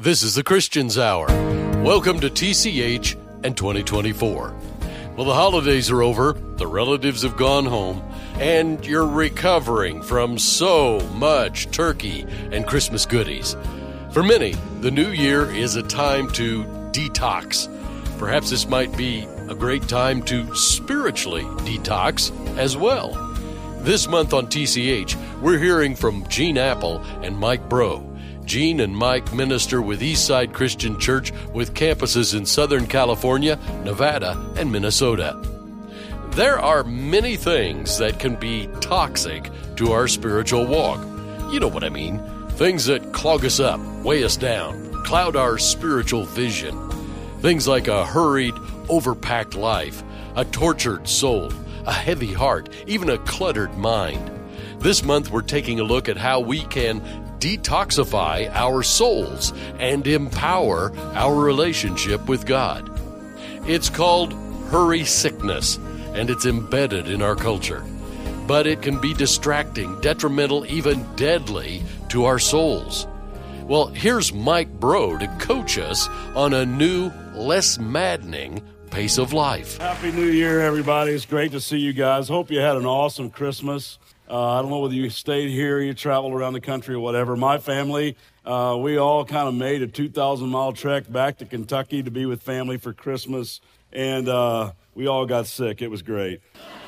This is the Christian's Hour. Welcome to TCH and 2024. Well, the holidays are over, the relatives have gone home, and you're recovering from so much turkey and Christmas goodies. For many, the new year is a time to detox. Perhaps this might be a great time to spiritually detox as well. This month on TCH, we're hearing from Gene Appel and Mike Breaux. Gene and Mike minister with Eastside Christian Church with campuses in Southern California, Nevada, and Minnesota. There are many things that can be toxic to our spiritual walk. You know what I mean. Things that clog us up, weigh us down, cloud our spiritual vision. Things like a hurried, overpacked life, a tortured soul, a heavy heart, even a cluttered mind. This month, we're taking a look at how we can detoxify our souls and empower our relationship with God. It's called hurry sickness, and it's embedded in our culture. But it can be distracting, detrimental, even deadly to our souls. Well, here's Mike Breaux to coach us on a new, less maddening pace of life. Happy New Year, everybody. It's great to see you guys. Hope you had an awesome Christmas. Uh, I don't know whether you stayed here, you traveled around the country, or whatever. My family, uh, we all kind of made a 2,000 mile trek back to Kentucky to be with family for Christmas, and uh, we all got sick. It was great.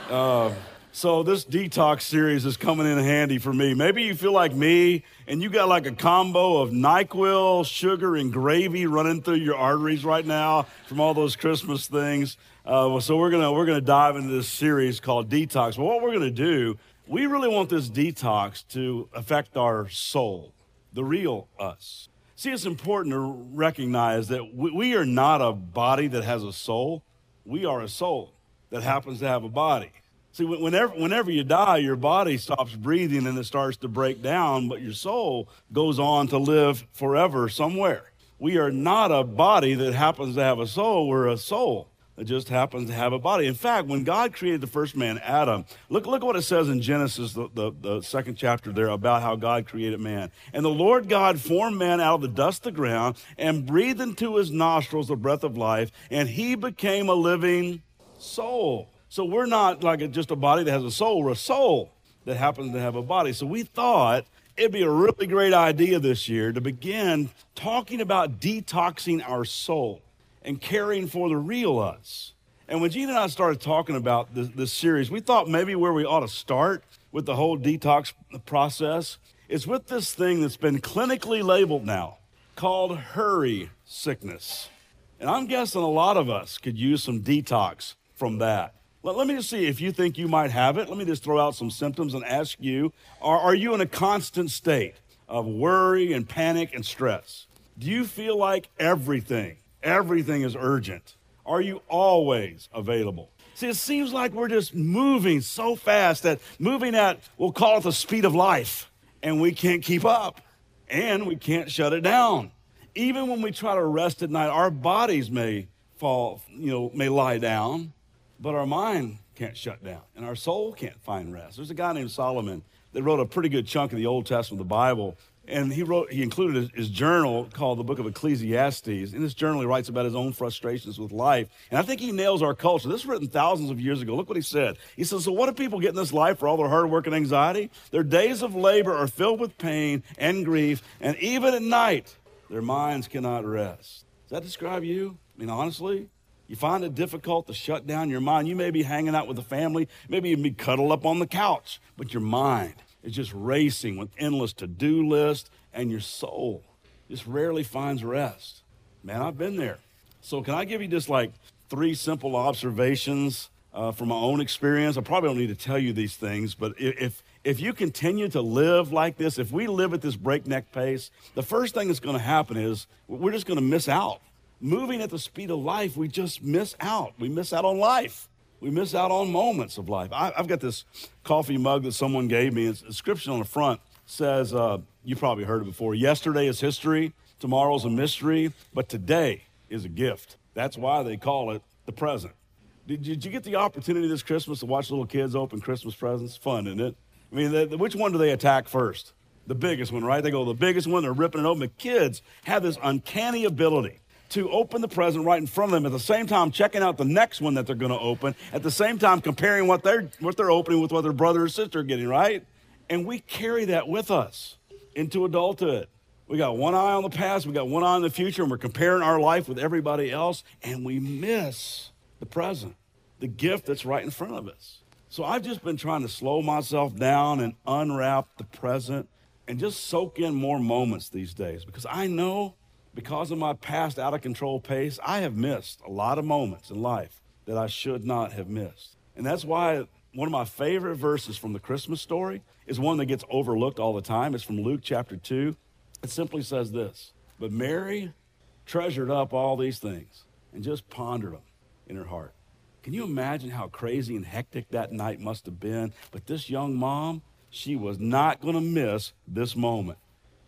Uh, so, this detox series is coming in handy for me. Maybe you feel like me and you got like a combo of NyQuil, sugar, and gravy running through your arteries right now from all those Christmas things. Uh, so, we're going to we're gonna dive into this series called Detox. But what we're going to do we really want this detox to affect our soul, the real us. See, it's important to recognize that we are not a body that has a soul. We are a soul that happens to have a body. See, whenever, whenever you die, your body stops breathing and it starts to break down, but your soul goes on to live forever somewhere. We are not a body that happens to have a soul, we're a soul just happens to have a body. In fact, when God created the first man, Adam, look, look at what it says in Genesis, the, the, the, second chapter there, about how God created man. And the Lord God formed man out of the dust of the ground and breathed into his nostrils the breath of life, and he became a living soul. So we're not like a, just a body that has a soul, we're a soul that happens to have a body. So we thought it'd be a really great idea this year to begin talking about detoxing our soul and caring for the real us. And when Gene and I started talking about this, this, series, we thought maybe where we ought to start with the whole detox process is with this thing that's been clinically labeled now called hurry sickness. And I'm guessing a lot of us could use some detox from that. Let, let me just see if you think you might have it. Let me just throw out some symptoms and ask you are, are you in a constant state of worry and panic and stress? Do you feel like everything Everything is urgent. Are you always available? See, it seems like we're just moving so fast that moving at, we'll call it the speed of life, and we can't keep up and we can't shut it down. Even when we try to rest at night, our bodies may fall, you know, may lie down, but our mind can't shut down and our soul can't find rest. There's a guy named Solomon that wrote a pretty good chunk of the Old Testament of the Bible and he wrote he included his, journal called the book of ecclesiastes. In this journal he writes about his own frustrations with life. And i think he nails our culture. This was written thousands of years ago. Look what he said. He says so what do people get in this life for all their hard work and anxiety? Their days of labor are filled with pain and grief. And even at night their minds cannot rest. Does that describe you? I mean honestly you find it difficult to shut down your mind. You may be hanging out with the family. Maybe you be cuddled up on the couch but your mind is just racing with endless to do list, and your soul just rarely finds rest. Man, I've been there. So, can I give you just like three simple observations uh, from my own experience? I probably don't need to tell you these things, but if, if you continue to live like this, if we live at this breakneck pace, the first thing that's going to happen is we're just going to miss out. Moving at the speed of life, we just miss out. We miss out on life we miss out on moments of life. I, have got this coffee mug that someone gave me. It's, the inscription on the front says, uh, you probably heard it before yesterday is history, tomorrow's a mystery, but today is a gift. That's why they call it the present. Did, did you get the opportunity this Christmas to watch little kids open Christmas presents? Fun, isn't it? I mean, the, the, which one do they attack first? The biggest one, right? They go, the biggest one, they're ripping it open. The kids have this uncanny ability to open the present right in front of them at the same time checking out the next one that they're going to open at the same time comparing what they're what they're opening with what their brother or sister are getting right? And we carry that with us into adulthood. We got one eye on the past we got one eye on the future and we're comparing our life with everybody else and we miss the present the gift that's right in front of us. So i've just been trying to slow myself down and unwrap the present and just soak in more moments these days because i know because of my past out of control pace, I have missed a lot of moments in life that I should not have missed. And that's why one of my favorite verses from the Christmas story is one that gets overlooked all the time. It's from Luke chapter 2. It simply says this But Mary treasured up all these things and just pondered them in her heart. Can you imagine how crazy and hectic that night must have been? But this young mom, she was not going to miss this moment.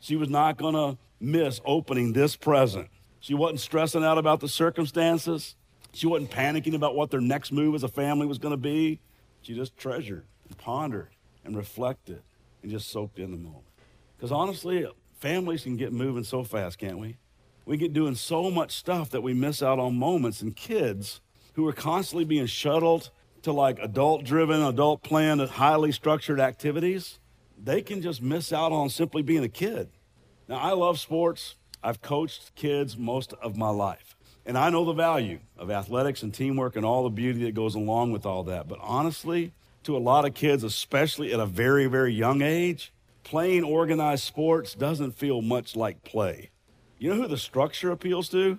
She was not going to miss opening this present. She wasn't stressing out about the circumstances. She wasn't panicking about what their next move as a family was going to be. She just treasured and pondered and reflected and just soaked in the moment. Because honestly, families can get moving so fast, can't we? We get doing so much stuff that we miss out on moments. And kids who are constantly being shuttled to like adult driven, adult planned, highly structured activities, they can just miss out on simply being a kid. Now, I love sports. I've coached kids most of my life. And I know the value of athletics and teamwork and all the beauty that goes along with all that. But honestly, to a lot of kids, especially at a very, very young age, playing organized sports doesn't feel much like play. You know who the structure appeals to?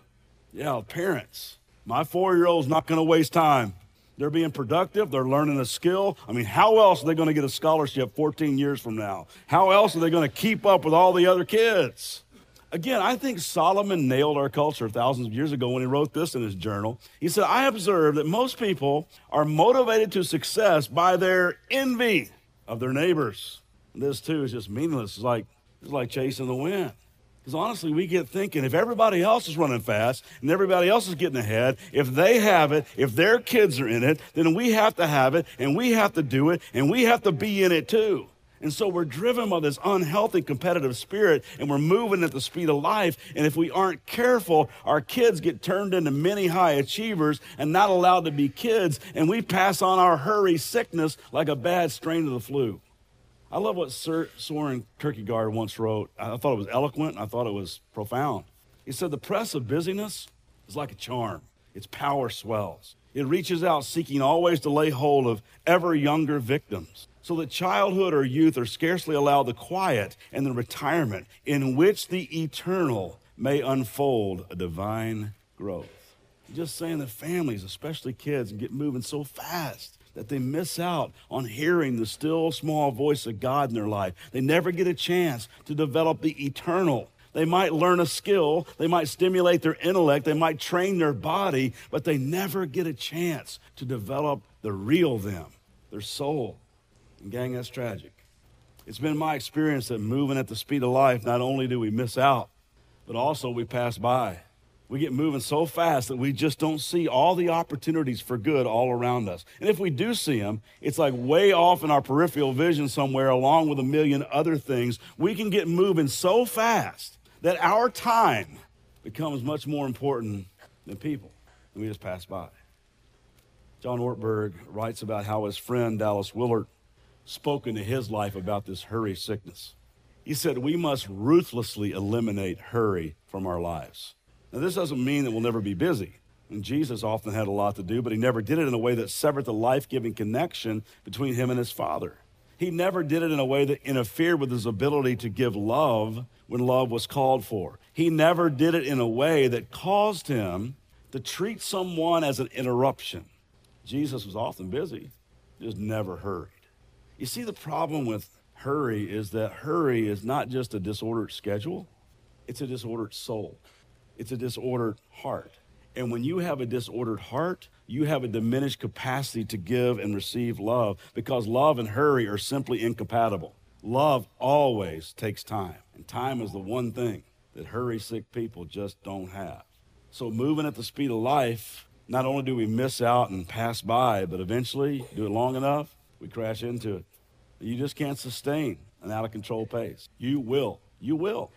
Yeah, parents. My four year old's not going to waste time. They're being productive. They're learning a skill. I mean, how else are they going to get a scholarship 14 years from now? How else are they going to keep up with all the other kids? Again, I think Solomon nailed our culture thousands of years ago when he wrote this in his journal. He said, I observe that most people are motivated to success by their envy of their neighbors. This, too, is just meaningless. It's like, it's like chasing the wind. Because honestly, we get thinking if everybody else is running fast and everybody else is getting ahead, if they have it, if their kids are in it, then we have to have it and we have to do it and we have to be in it too. And so we're driven by this unhealthy competitive spirit and we're moving at the speed of life. And if we aren't careful, our kids get turned into many high achievers and not allowed to be kids. And we pass on our hurry sickness like a bad strain of the flu. I love what Sir Soren Kierkegaard once wrote. I thought it was eloquent. I thought it was profound. He said, The press of busyness is like a charm, its power swells. It reaches out, seeking always to lay hold of ever younger victims, so that childhood or youth are scarcely allowed the quiet and the retirement in which the eternal may unfold a divine growth. Just saying that families, especially kids, get moving so fast that they miss out on hearing the still small voice of God in their life. They never get a chance to develop the eternal. They might learn a skill, they might stimulate their intellect, they might train their body, but they never get a chance to develop the real them, their soul. And, gang, that's tragic. It's been my experience that moving at the speed of life, not only do we miss out, but also we pass by we get moving so fast that we just don't see all the opportunities for good all around us. And if we do see them, it's like way off in our peripheral vision somewhere, along with a million other things. We can get moving so fast that our time becomes much more important than people. And we just pass by. John Ortberg writes about how his friend Dallas Willard spoke into his life about this hurry sickness. He said, We must ruthlessly eliminate hurry from our lives. Now, this doesn't mean that we'll never be busy. And Jesus often had a lot to do, but he never did it in a way that severed the life giving connection between him and his Father. He never did it in a way that interfered with his ability to give love when love was called for. He never did it in a way that caused him to treat someone as an interruption. Jesus was often busy, just never hurried. You see, the problem with hurry is that hurry is not just a disordered schedule, it's a disordered soul. It's a disordered heart. And when you have a disordered heart, you have a diminished capacity to give and receive love because love and hurry are simply incompatible. Love always takes time, and time is the one thing that hurry sick people just don't have. So, moving at the speed of life, not only do we miss out and pass by, but eventually, do it long enough, we crash into it. You just can't sustain an out of control pace. You will, you will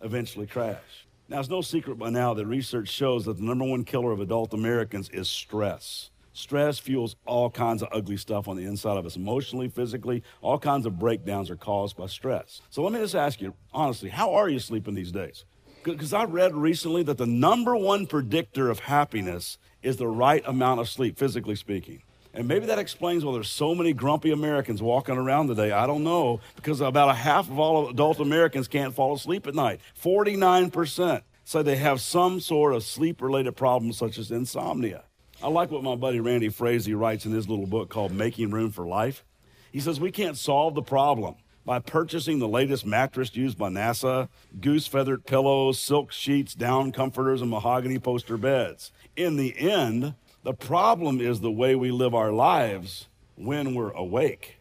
eventually crash. Now, it's no secret by now that research shows that the number one killer of adult Americans is stress. Stress fuels all kinds of ugly stuff on the inside of us, emotionally, physically. All kinds of breakdowns are caused by stress. So let me just ask you, honestly, how are you sleeping these days? Because I read recently that the number one predictor of happiness is the right amount of sleep, physically speaking. And maybe that explains why there's so many grumpy Americans walking around today. I don't know, because about a half of all adult Americans can't fall asleep at night. 49% say they have some sort of sleep related problem, such as insomnia. I like what my buddy Randy Frazee writes in his little book called Making Room for Life. He says, We can't solve the problem by purchasing the latest mattress used by NASA, goose feathered pillows, silk sheets, down comforters, and mahogany poster beds. In the end, the problem is the way we live our lives when we're awake.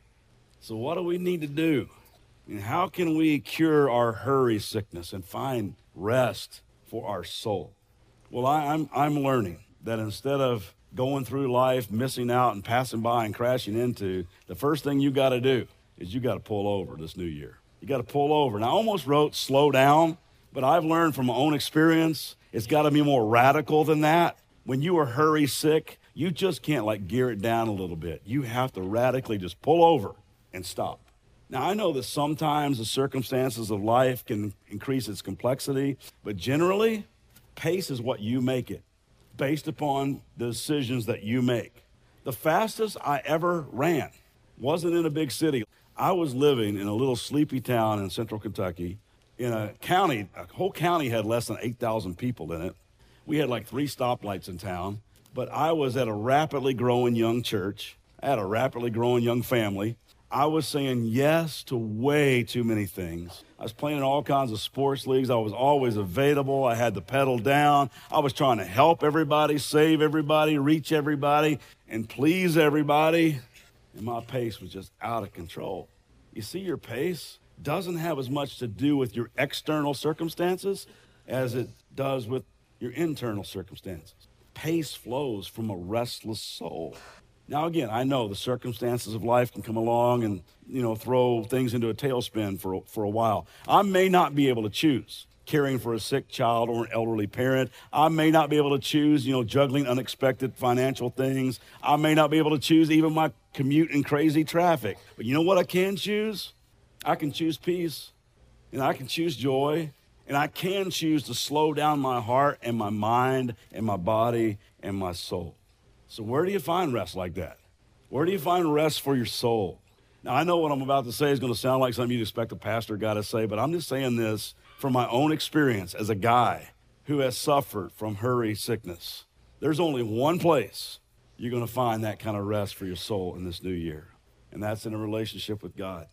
So, what do we need to do? And how can we cure our hurry sickness and find rest for our soul? Well, I, am I'm, I'm learning that instead of going through life, missing out and passing by and crashing into, the first thing you got to do is you got to pull over this new year. You got to pull over. And I almost wrote slow down, but I've learned from my own experience, it's got to be more radical than that when you are hurry sick, you just can't like gear it down a little bit. You have to radically just pull over and stop. Now, I know that sometimes the circumstances of life can increase its complexity, but generally, pace is what you make it based upon the decisions that you make. The fastest I ever ran wasn't in a big city. I was living in a little sleepy town in central Kentucky in a county, a whole county had less than 8,000 people in it we had like three stoplights in town, but I was at a rapidly growing young church. I had a rapidly growing young family. I was saying yes to way too many things. I was playing in all kinds of sports leagues. I was always available. I had the pedal down. I was trying to help everybody, save everybody, reach everybody, and please everybody. And my pace was just out of control. You see, your pace doesn't have as much to do with your external circumstances as it does with your internal circumstances. Pace flows from a restless soul. Now, again, I know the circumstances of life can come along and, you know, throw things into a tailspin for, for a while. I may not be able to choose caring for a sick child or an elderly parent. I may not be able to choose, you know, juggling unexpected financial things. I may not be able to choose even my commute in crazy traffic. But you know what I can choose? I can choose peace and I can choose joy and I can choose to slow down my heart and my mind and my body and my soul. So, where do you find rest like that? Where do you find rest for your soul? Now, I know what I'm about to say is going to sound like something you'd expect a pastor guy to say, but I'm just saying this from my own experience as a guy who has suffered from hurry sickness. There's only one place you're going to find that kind of rest for your soul in this new year, and that's in a relationship with God.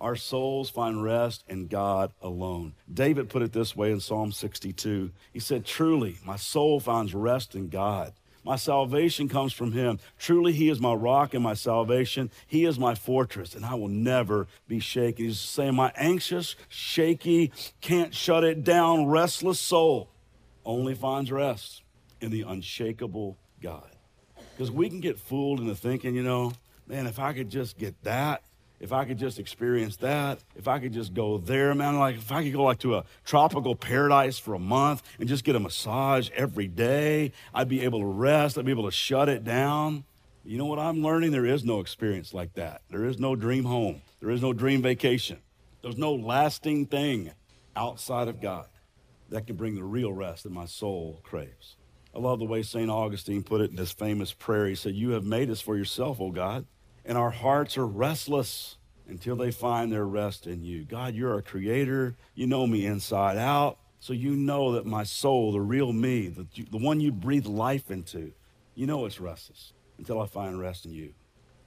Our souls find rest in God alone. David put it this way in Psalm 62. He said, Truly, my soul finds rest in God. My salvation comes from him. Truly, he is my rock and my salvation. He is my fortress, and I will never be shaken. He's saying, My anxious, shaky, can't shut it down, restless soul only finds rest in the unshakable God. Because we can get fooled into thinking, you know, man, if I could just get that, if I could just experience that, if I could just go there, man, like if I could go like to a tropical paradise for a month and just get a massage every day, I'd be able to rest, I'd be able to shut it down. You know what I'm learning? There is no experience like that. There is no dream home. There is no dream vacation. There's no lasting thing outside of God that can bring the real rest that my soul craves. I love the way St. Augustine put it in this famous prayer. He said, You have made us for yourself, O God and our hearts are restless until they find their rest in you. God, you're a creator. You know me inside out. So you know that my soul, the real me, the, the one you breathe life into, you know it's restless until I find rest in you.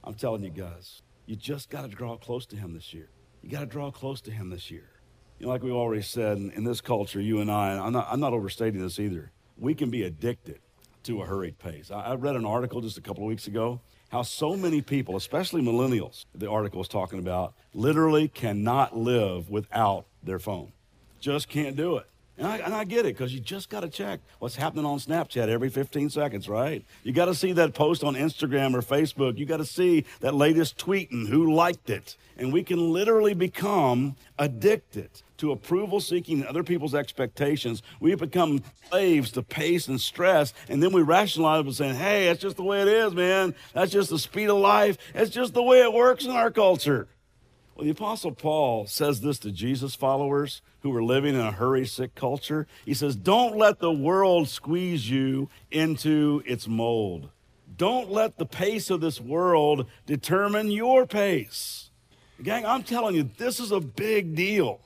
I'm telling you guys, you just got to draw close to him this year. You got to draw close to him this year. You know, like we've already said, in, in this culture, you and I, I'm not, I'm not overstating this either, we can be addicted to a hurried pace. I, I read an article just a couple of weeks ago how so many people, especially millennials, the article was talking about, literally cannot live without their phone. Just can't do it. And I, and I get it because you just got to check what's happening on Snapchat every 15 seconds, right? You got to see that post on Instagram or Facebook. You got to see that latest tweet and who liked it. And we can literally become addicted to approval seeking other people's expectations. We become slaves to pace and stress. And then we rationalize by saying, hey, that's just the way it is, man. That's just the speed of life. It's just the way it works in our culture. Well, the Apostle Paul says this to Jesus followers who were living in a hurry sick culture. He says, Don't let the world squeeze you into its mold. Don't let the pace of this world determine your pace. Gang, I'm telling you, this is a big deal.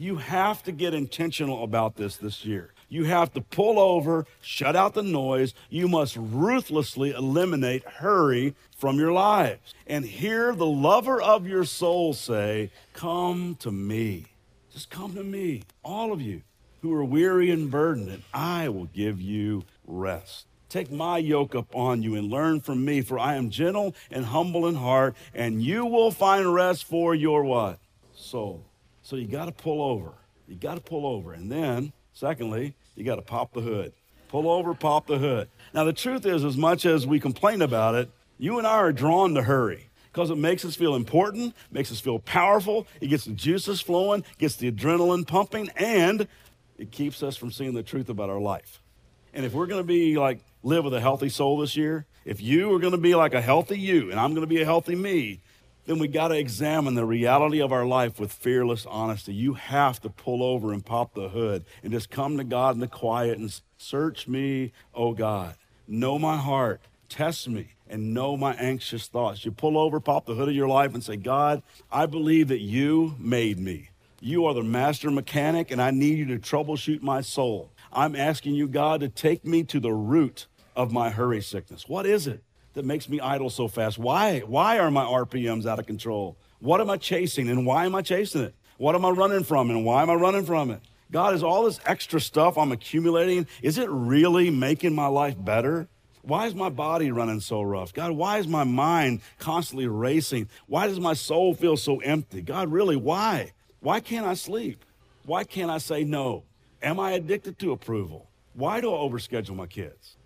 You have to get intentional about this this year. You have to pull over, shut out the noise. You must ruthlessly eliminate hurry from your lives. And hear the lover of your soul say, Come to me. Just come to me, all of you who are weary and burdened, and I will give you rest. Take my yoke upon you and learn from me, for I am gentle and humble in heart, and you will find rest for your what? Soul. So you got to pull over. You got to pull over. And then, secondly, you got to pop the hood. Pull over, pop the hood. Now, the truth is, as much as we complain about it, you and I are drawn to hurry because it makes us feel important, makes us feel powerful, it gets the juices flowing, gets the adrenaline pumping, and it keeps us from seeing the truth about our life. And if we're going to be like live with a healthy soul this year, if you are going to be like a healthy you and I'm going to be a healthy me, then we got to examine the reality of our life with fearless honesty. You have to pull over and pop the hood and just come to God in the quiet and search me, oh God. Know my heart, test me, and know my anxious thoughts. You pull over, pop the hood of your life, and say, God, I believe that you made me. You are the master mechanic, and I need you to troubleshoot my soul. I'm asking you, God, to take me to the root of my hurry sickness. What is it? That makes me idle so fast? Why? Why are my RPMs out of control? What am I chasing and why am I chasing it? What am I running from and why am I running from it? God, is all this extra stuff I'm accumulating, is it really making my life better? Why is my body running so rough? God, why is my mind constantly racing? Why does my soul feel so empty? God, really, why? Why can't I sleep? Why can't I say no? Am I addicted to approval? Why do I overschedule my kids?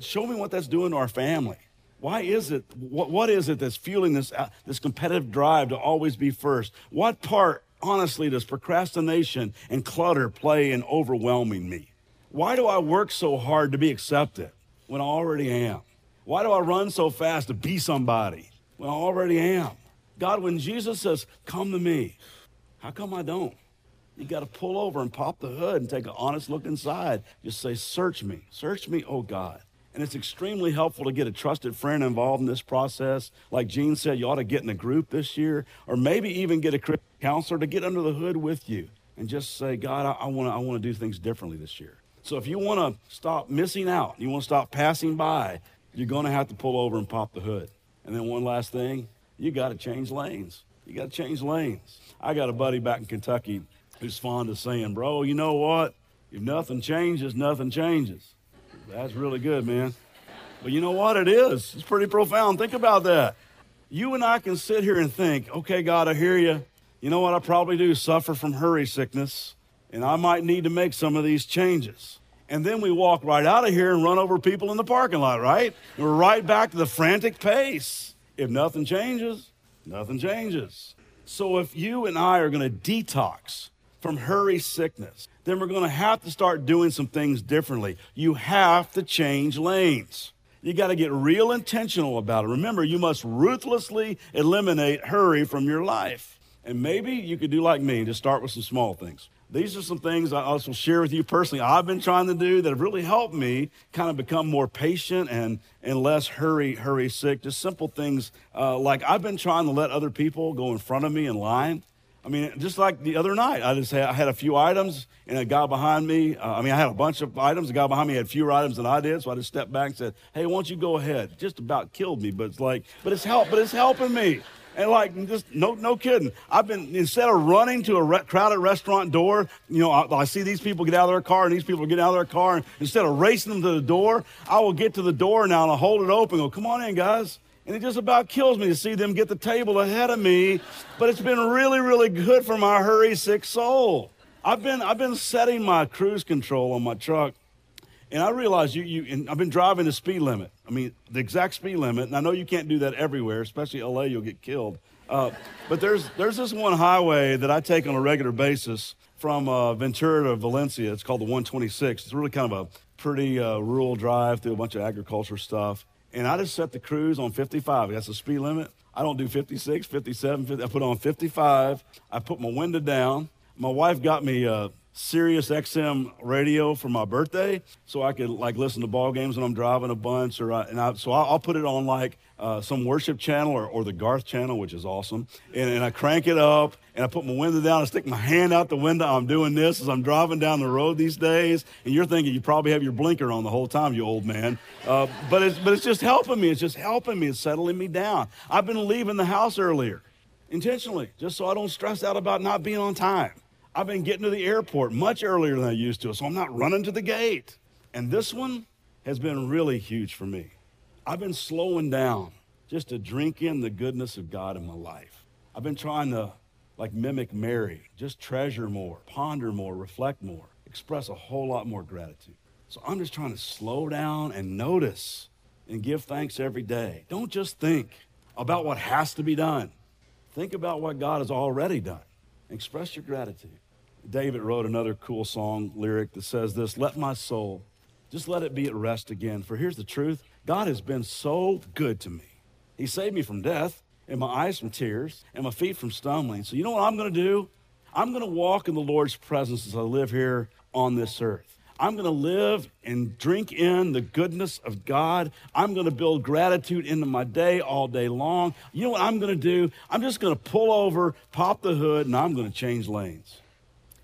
Show me what that's doing to our family. Why is it? What, what is it that's fueling this, uh, this competitive drive to always be first? What part, honestly, does procrastination and clutter play in overwhelming me? Why do I work so hard to be accepted when I already am? Why do I run so fast to be somebody when I already am? God, when Jesus says, Come to me, how come I don't? You got to pull over and pop the hood and take an honest look inside. Just say, Search me. Search me, oh God. And it's extremely helpful to get a trusted friend involved in this process. Like Gene said, you ought to get in a group this year, or maybe even get a counselor to get under the hood with you and just say, God, I, I want to I wanna do things differently this year. So if you want to stop missing out, you want to stop passing by, you're going to have to pull over and pop the hood. And then one last thing, you got to change lanes. You got to change lanes. I got a buddy back in Kentucky who's fond of saying, bro, you know what? If nothing changes, nothing changes. That's really good, man. But you know what? It is. It's pretty profound. Think about that. You and I can sit here and think, okay, God, I hear you. You know what? I probably do suffer from hurry sickness, and I might need to make some of these changes. And then we walk right out of here and run over people in the parking lot, right? We're right back to the frantic pace. If nothing changes, nothing changes. So if you and I are going to detox from hurry sickness, then we're going to have to start doing some things differently. You have to change lanes. You got to get real intentional about it. Remember, you must ruthlessly eliminate hurry from your life. And maybe you could do like me, just start with some small things. These are some things I also share with you personally I've been trying to do that have really helped me kind of become more patient and, and less hurry, hurry sick. Just simple things uh, like I've been trying to let other people go in front of me in line. I mean, just like the other night, I just had, I had a few items, and a guy behind me. Uh, I mean, I had a bunch of items. The guy behind me had fewer items than I did, so I just stepped back and said, "Hey, why don't you go ahead?" Just about killed me, but it's like, but it's help, but it's helping me. And like, just no, no kidding. I've been instead of running to a re- crowded restaurant door, you know, I, I, see these people get out of their car and these people get out of their car, and instead of racing them to the door, I will get to the door now and I'll hold it open. Go, come on in, guys. And it just about kills me to see them get the table ahead of me. But it's been really, really good for my hurry sick soul. I've been, I've been setting my cruise control on my truck, and I realize you, you I've been driving the speed limit. I mean, the exact speed limit, and I know you can't do that everywhere, especially LA, you'll get killed. Uh, but there's, there's this one highway that I take on a regular basis from uh, Ventura to Valencia. It's called the 126. It's really kind of a pretty uh, rural drive through a bunch of agriculture stuff. And I just set the cruise on 55. That's the speed limit. I don't do 56, 57, 50. I put on 55. I put my window down. My wife got me a Sirius XM radio for my birthday, so I could like listen to ball games when I'm driving a bunch, or I, and I, so I'll, put it on like uh, some worship channel or, or the Garth channel, which is awesome, and, and I crank it up and I put my window down. I stick my hand out the window. I'm doing this as I'm driving down the road these days, and you're thinking you probably have your blinker on the whole time, you old man. Uh, but it's but it's just helping me. It's just helping me. It's settling me down. I've been leaving the house earlier, intentionally, just so I don't stress out about not being on time. I've been getting to the airport much earlier than I used to, so I'm not running to the gate. And this one has been really huge for me. I've been slowing down just to drink in the goodness of God in my life. I've been trying to like mimic Mary, just treasure more, ponder more, reflect more, express a whole lot more gratitude. So I'm just trying to slow down and notice and give thanks every day. Don't just think about what has to be done. Think about what God has already done. Express your gratitude. David wrote another cool song lyric that says this Let my soul, just let it be at rest again. For here's the truth God has been so good to me. He saved me from death, and my eyes from tears, and my feet from stumbling. So, you know what I'm going to do? I'm going to walk in the Lord's presence as I live here on this earth. I'm going to live and drink in the goodness of God. I'm going to build gratitude into my day all day long. You know what I'm going to do? I'm just going to pull over, pop the hood, and I'm going to change lanes.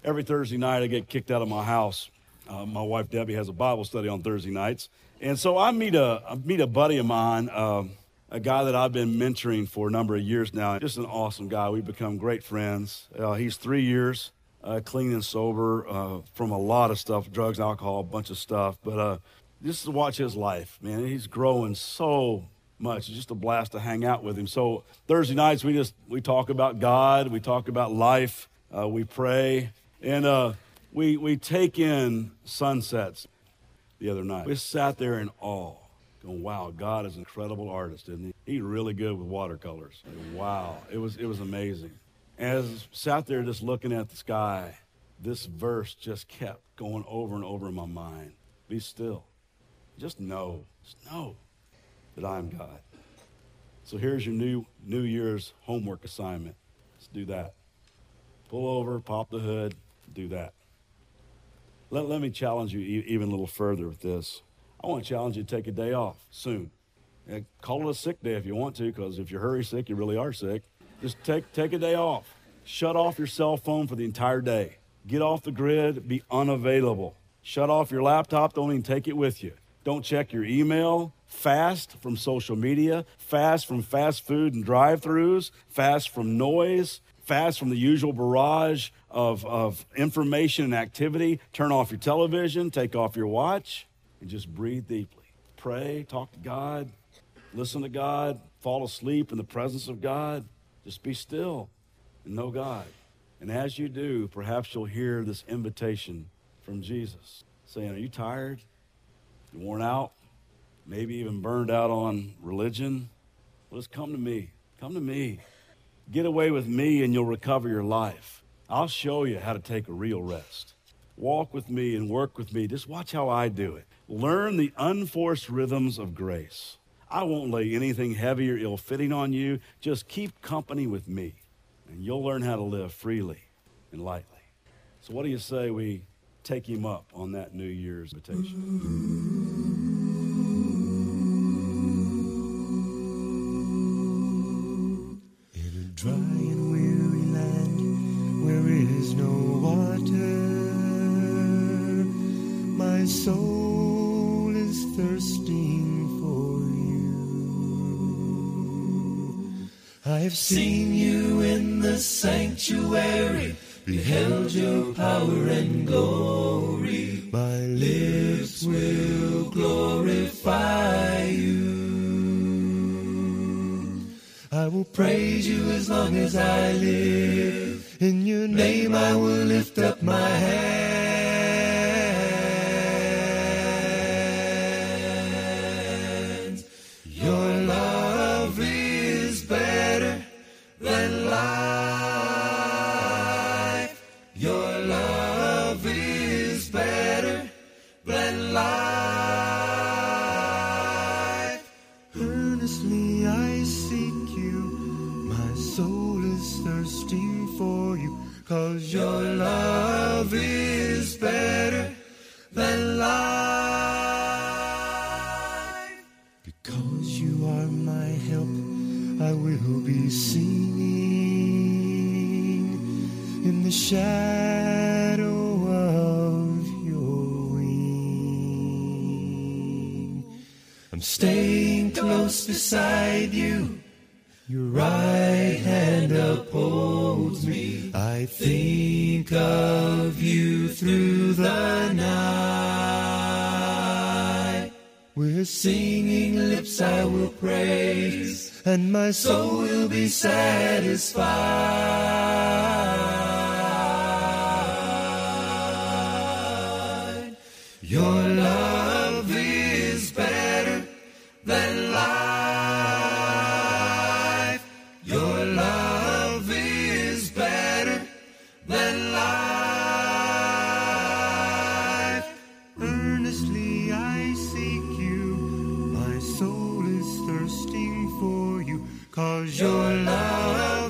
Every Thursday night, I get kicked out of my house. Uh, my wife Debbie has a Bible study on Thursday nights, and so I meet a I meet a buddy of mine, uh, a guy that I've been mentoring for a number of years now. Just an awesome guy. We've become great friends. Uh, he's three years uh, clean and sober uh, from a lot of stuff, drugs, alcohol, a bunch of stuff. But uh, just to watch his life, man, he's growing so much. It's just a blast to hang out with him. So Thursday nights, we just we talk about God, we talk about life, we pray, and uh, we we take in sunsets. The other night, we sat there in awe. Going, wow, God is an incredible artist, isn't he? He's really good with watercolors. Wow, it was it was amazing. As sat there just looking at the sky, this verse just kept going over and over in my mind. Be still. Just know, just know that I am God. So here's your new New Year's homework assignment. Let's do that. Pull over, pop the hood, do that. Let, let me challenge you even a little further with this. I want to challenge you to take a day off soon. And call it a sick day if you want to, because if you're hurry sick, you really are sick. Just take, take a day off. Shut off your cell phone for the entire day. Get off the grid, be unavailable. Shut off your laptop, don't even take it with you. Don't check your email. Fast from social media. Fast from fast food and drive throughs. Fast from noise. Fast from the usual barrage of, of information and activity. Turn off your television. Take off your watch and just breathe deeply. Pray, talk to God, listen to God, fall asleep in the presence of God. Just be still and know God. And as you do, perhaps you'll hear this invitation from Jesus saying, Are you tired? You worn out? Maybe even burned out on religion? Well, just come to me. Come to me. Get away with me and you'll recover your life. I'll show you how to take a real rest. Walk with me and work with me. Just watch how I do it. Learn the unforced rhythms of grace. I won't lay anything heavy or ill fitting on you. Just keep company with me, and you'll learn how to live freely and lightly. So, what do you say we take him up on that New Year's invitation? I've seen you in the sanctuary, beheld your power and glory. My lips will glorify you. I will praise you as long as I live. In your name I will singing in the shadow of your wing. I'm staying close beside you. Your right hand upholds me. I think of you through the night. With singing lips I will praise, and my soul will be satisfied. Cause your love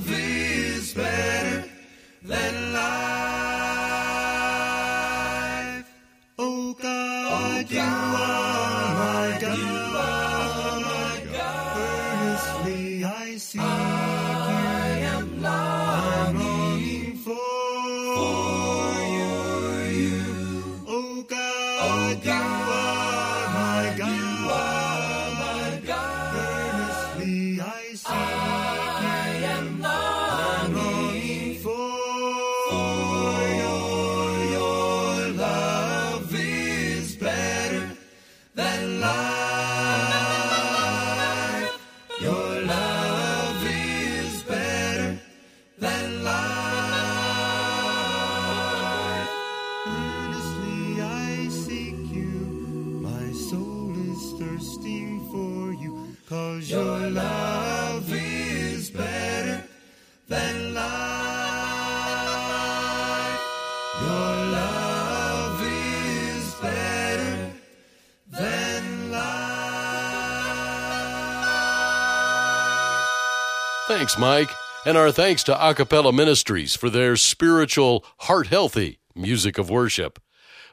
Thanks, Mike. And our thanks to Acappella Ministries for their spiritual, heart healthy music of worship.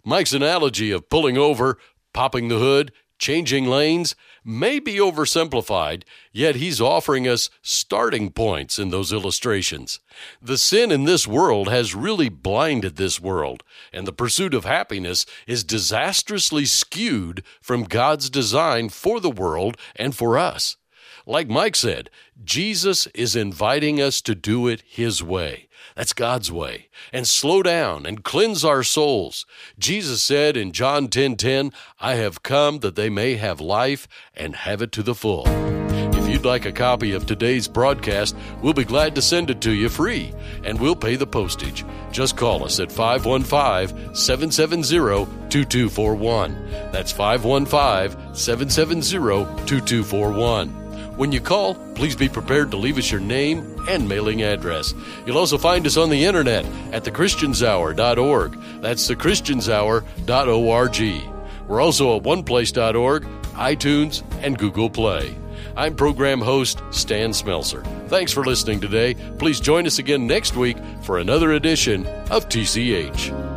Mike's analogy of pulling over, popping the hood, changing lanes may be oversimplified, yet he's offering us starting points in those illustrations. The sin in this world has really blinded this world, and the pursuit of happiness is disastrously skewed from God's design for the world and for us. Like Mike said, Jesus is inviting us to do it His way. That's God's way. And slow down and cleanse our souls. Jesus said in John 10:10, 10, 10, "I have come that they may have life and have it to the full." If you'd like a copy of today's broadcast, we'll be glad to send it to you free, and we'll pay the postage. Just call us at 515 770 2241. That's 515 770 2241. When you call, please be prepared to leave us your name and mailing address. You'll also find us on the internet at thechristianshour.org. That's thechristianshour.org. We're also at oneplace.org, iTunes, and Google Play. I'm program host Stan Smelser. Thanks for listening today. Please join us again next week for another edition of TCH.